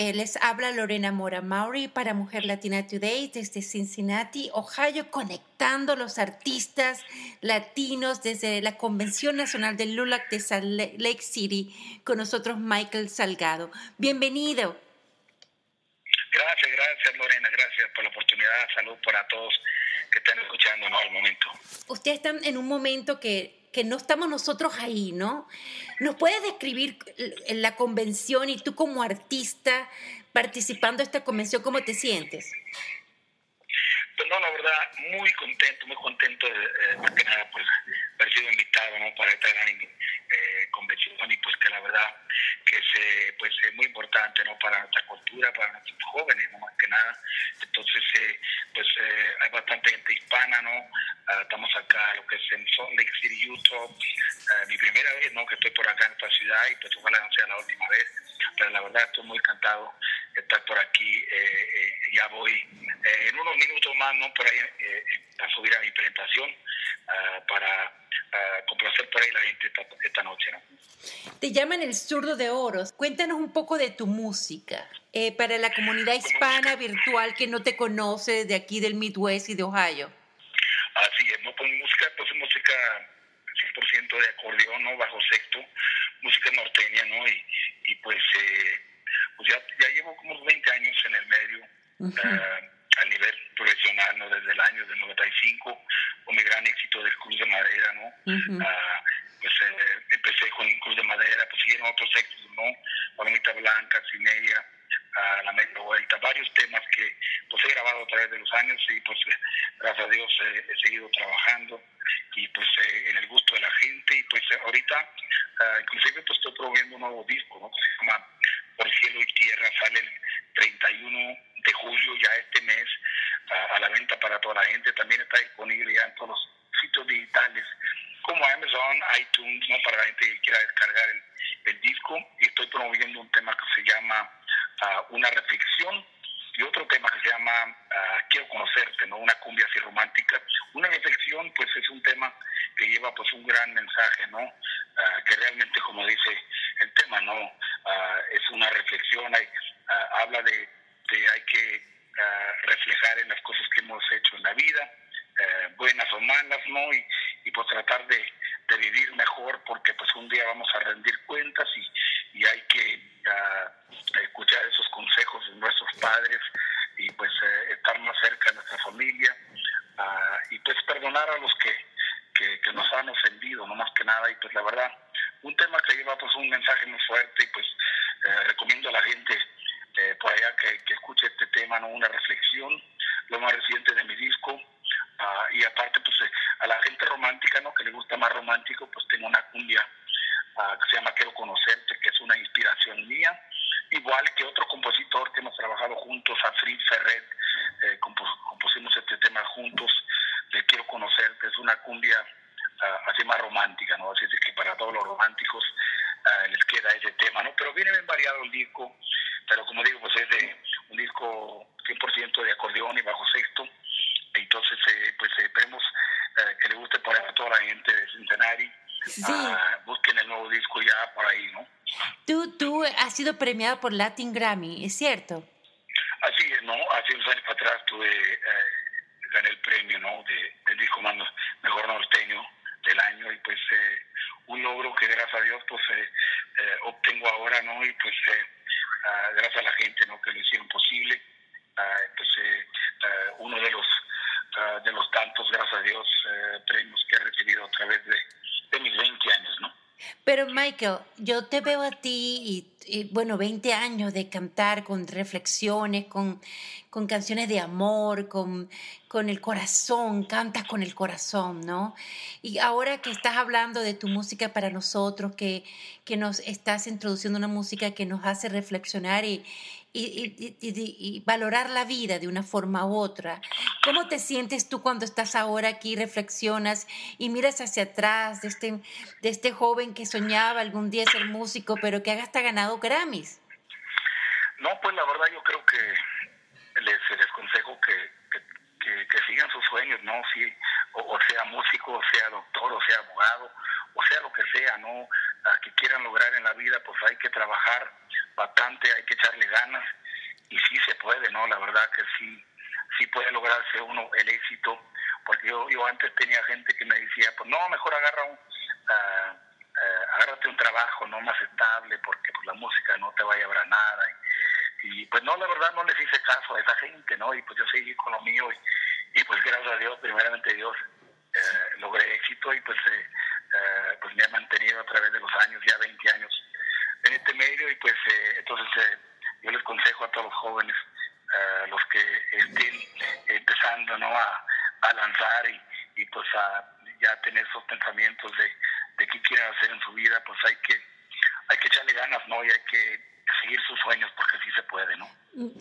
eh, les habla Lorena Mora Mauri para Mujer Latina Today desde Cincinnati, Ohio, conectando los artistas latinos desde la Convención Nacional del LULAC de Salt Lake City, con nosotros Michael Salgado. Bienvenido. Gracias, gracias Lorena, gracias por la oportunidad. Salud para todos que están escuchando en el momento. Ustedes están en un momento que que no estamos nosotros ahí, ¿no? ¿Nos puedes describir la convención y tú como artista participando de esta convención, cómo te sientes? Pues no, la verdad, muy contento, muy contento de, eh, más que nada, pues, haber sido invitado, ¿no? Para esta gran eh, convención y pues que la verdad que es, pues, es muy importante, ¿no? Para nuestra cultura, para nuestros jóvenes, ¿no? Más que nada. Entonces, eh, pues hay bastante gente hispana, ¿no? Ah, lo que es en Salt Lake City, Utah. Ah, mi primera vez, ¿no? Que estoy por acá en esta ciudad y pues ojalá no sea la última vez. Pero la verdad estoy muy encantado de estar por aquí. Eh, eh, ya voy eh, en unos minutos más, ¿no? Por ahí a subir a mi presentación ah, para complacer por ahí la gente esta, noche, ¿no? Te llaman el zurdo de oros. Cuéntanos un poco de tu música. para la comunidad hispana virtual que no te conoce de aquí del Midwest y de Ohio. Así es, Pues música, pues música 100% de acordeón, ¿no? Bajo sexto, música norteña, ¿no? Y, y pues, eh, pues ya, ya llevo como 20 años en el medio, uh a nivel profesional, ¿no? Desde el año del 95, con mi gran éxito del Cruz de Madera, ¿no? Uh pues eh, empecé con Cruz de Madera, pues siguieron otros éxitos, ¿no? Palomita Blanca, Cineria, a la media vuelta, varios temas que pues he grabado a través de los años y pues gracias a Dios he seguido trabajando y pues eh, en el gusto de la gente y pues ahorita uh, inclusive pues estoy promoviendo un nuevo disco ¿no? que se llama Por cielo y tierra sale el 31 de julio ya este mes a la venta para toda la gente también está disponible ya en todos los sitios digitales como Amazon, iTunes, ¿no? para la gente que quiera descargar el, el disco y estoy promoviendo un tema que se llama una reflexión y otro tema que se llama ah, Quiero conocerte, ¿no? Una cumbia así romántica. Una reflexión, pues es un tema que lleva pues un gran mensaje, ¿no? Ah, que realmente, como dice el tema, ¿no? Ah, es una reflexión, hay, habla de, de, hay que reflejar en las cosas que hemos hecho en la vida, eh, buenas o malas, ¿no? Y, y pues tratar de, de, vivir mejor porque pues un día vamos a rendir cuentas y, y hay que escuchar esos consejos de nuestros padres y pues eh, estar más cerca de nuestra familia uh, y pues perdonar a los que, que, nos han ofendido, no más que nada. Y pues la verdad, un tema que lleva pues un mensaje muy fuerte y pues eh, recomiendo a la gente eh, por allá que, que, escuche este tema, ¿no? una reflexión, lo más reciente de mi disco. Uh, y aparte pues a la gente romántica, ¿no? que le gusta más romántico, pues tengo una cumbia que se llama Quiero Conocerte, que es una inspiración mía, igual que otro compositor que hemos trabajado juntos, Afrid Ferret, eh, compusimos este tema juntos, de Quiero Conocerte, es una cumbia uh, así más romántica, ¿no? Así es que para todos los románticos uh, les queda ese tema, ¿no? Pero viene bien variado el disco, pero como digo, pues es de un disco 100% de acordeón y bajo sexto, entonces eh, pues esperemos eh, que le guste para toda la gente de Cincinnati, Sí. Ah, busquen el nuevo disco ya por ahí, ¿no? Tú, tú has sido premiado por Latin Grammy, ¿es cierto? Así es, ¿no? Hace unos años atrás tuve, eh, gané el premio, ¿no? De, del disco más, mejor norteño del año y pues eh, un logro que gracias a Dios pues eh, eh obtengo ahora, ¿no? Y pues eh, uh, gracias a la gente, ¿no? Que lo hicieron posible, uh, pues uno de los de los tantos, gracias a Dios, premios que he recibido a través de de mis 20 años, ¿no? Pero Michael, yo te veo a ti y, bueno, 20 años de cantar con reflexiones, con, con canciones de amor, con, con el corazón, cantas con el corazón, ¿no? Y ahora que estás hablando de tu música para nosotros, que, que nos estás introduciendo una música que nos hace reflexionar y, y, y, valorar la vida de una forma u otra. ¿Cómo te sientes tú cuando estás ahora aquí, reflexionas y miras hacia atrás de este, de este joven que soñaba algún día ser músico, pero que hasta ganado Grammys? No, pues la verdad yo creo que les, les aconsejo que, que, sigan sus sueños, ¿no? Sí, o, sea músico, o sea doctor, o sea abogado, o sea lo que sea, ¿no? Que quieran lograr en la vida, pues hay que trabajar bastante, hay que echarle ganas y sí se puede, ¿no? La verdad que sí, sí puede lograrse uno el éxito, porque yo, yo antes tenía gente que me decía, pues no, mejor agarra un, uh, agárrate un trabajo no más estable, porque pues la música no te va a llevar nada. Y, pues no, la verdad no les hice caso a esa gente, ¿no? Y pues yo seguí con lo mío y, y pues gracias a Dios, primeramente Dios, eh, logré éxito y pues, eh, pues me ha mantenido a través de los años, ya 20 años en este pues entonces yo les consejo a todos los jóvenes, los que estén empezando ¿no? a, a lanzar y, y pues a ya tener esos pensamientos de, de qué quieren hacer en su vida, pues hay que, hay que echarle ganas, ¿no? Y hay que seguir sus sueños porque sí se puede, ¿no?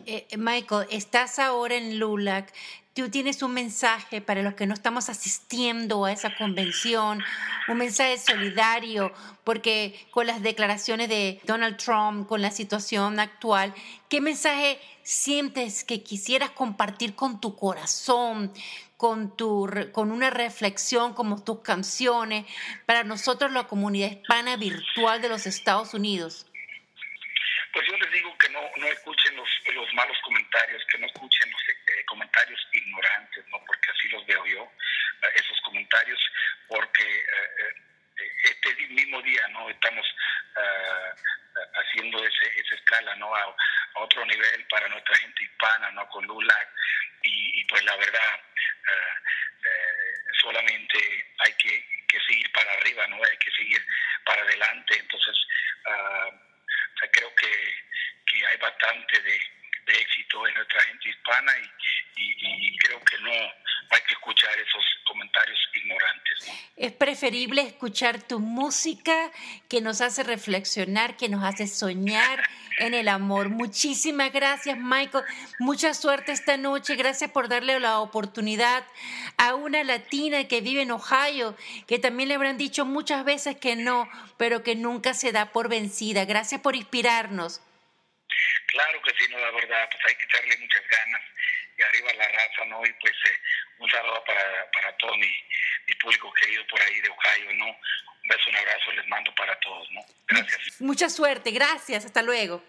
Eh, Michael, estás ahora en LULAC. Tú tienes un mensaje para los que no estamos asistiendo a esa convención, un mensaje solidario, porque con las declaraciones de Donald Trump, con la situación actual, ¿qué mensaje sientes que quisieras compartir con tu corazón, con, tu, con una reflexión como tus canciones, para nosotros la comunidad hispana virtual de los Estados Unidos? Pues yo les digo que no, no escuchen los, los malos comentarios, que no escuchen los comentarios ignorantes, ¿no? porque así los veo yo, eh, esos comentarios, porque eh, este mismo día no estamos haciendo ese, esa escala no a, otro nivel para nuestra gente hispana, no con Lula, y, y pues la verdad solamente hay que, que seguir para arriba, no hay que seguir para adelante, entonces creo que, que hay bastante de, de, éxito en nuestra gente hispana y, y, creo que no hay que escuchar esos comentarios ignorantes. ¿no? Es preferible escuchar tu música que nos hace reflexionar, que nos hace soñar en el amor. Muchísimas gracias, Michael. Mucha suerte esta noche. Gracias por darle la oportunidad a una latina que vive en Ohio, que también le habrán dicho muchas veces que no, pero que nunca se da por vencida. Gracias por inspirarnos. Claro que sí, no, la verdad, pues hay que echarle muchas ganas y arriba la raza, ¿no? Y pues eh, un saludo para, para todo mi, mi público querido por ahí de Ohio, ¿no? Un beso, un abrazo les mando para todos, ¿no? Gracias. Mucha suerte, gracias, hasta luego.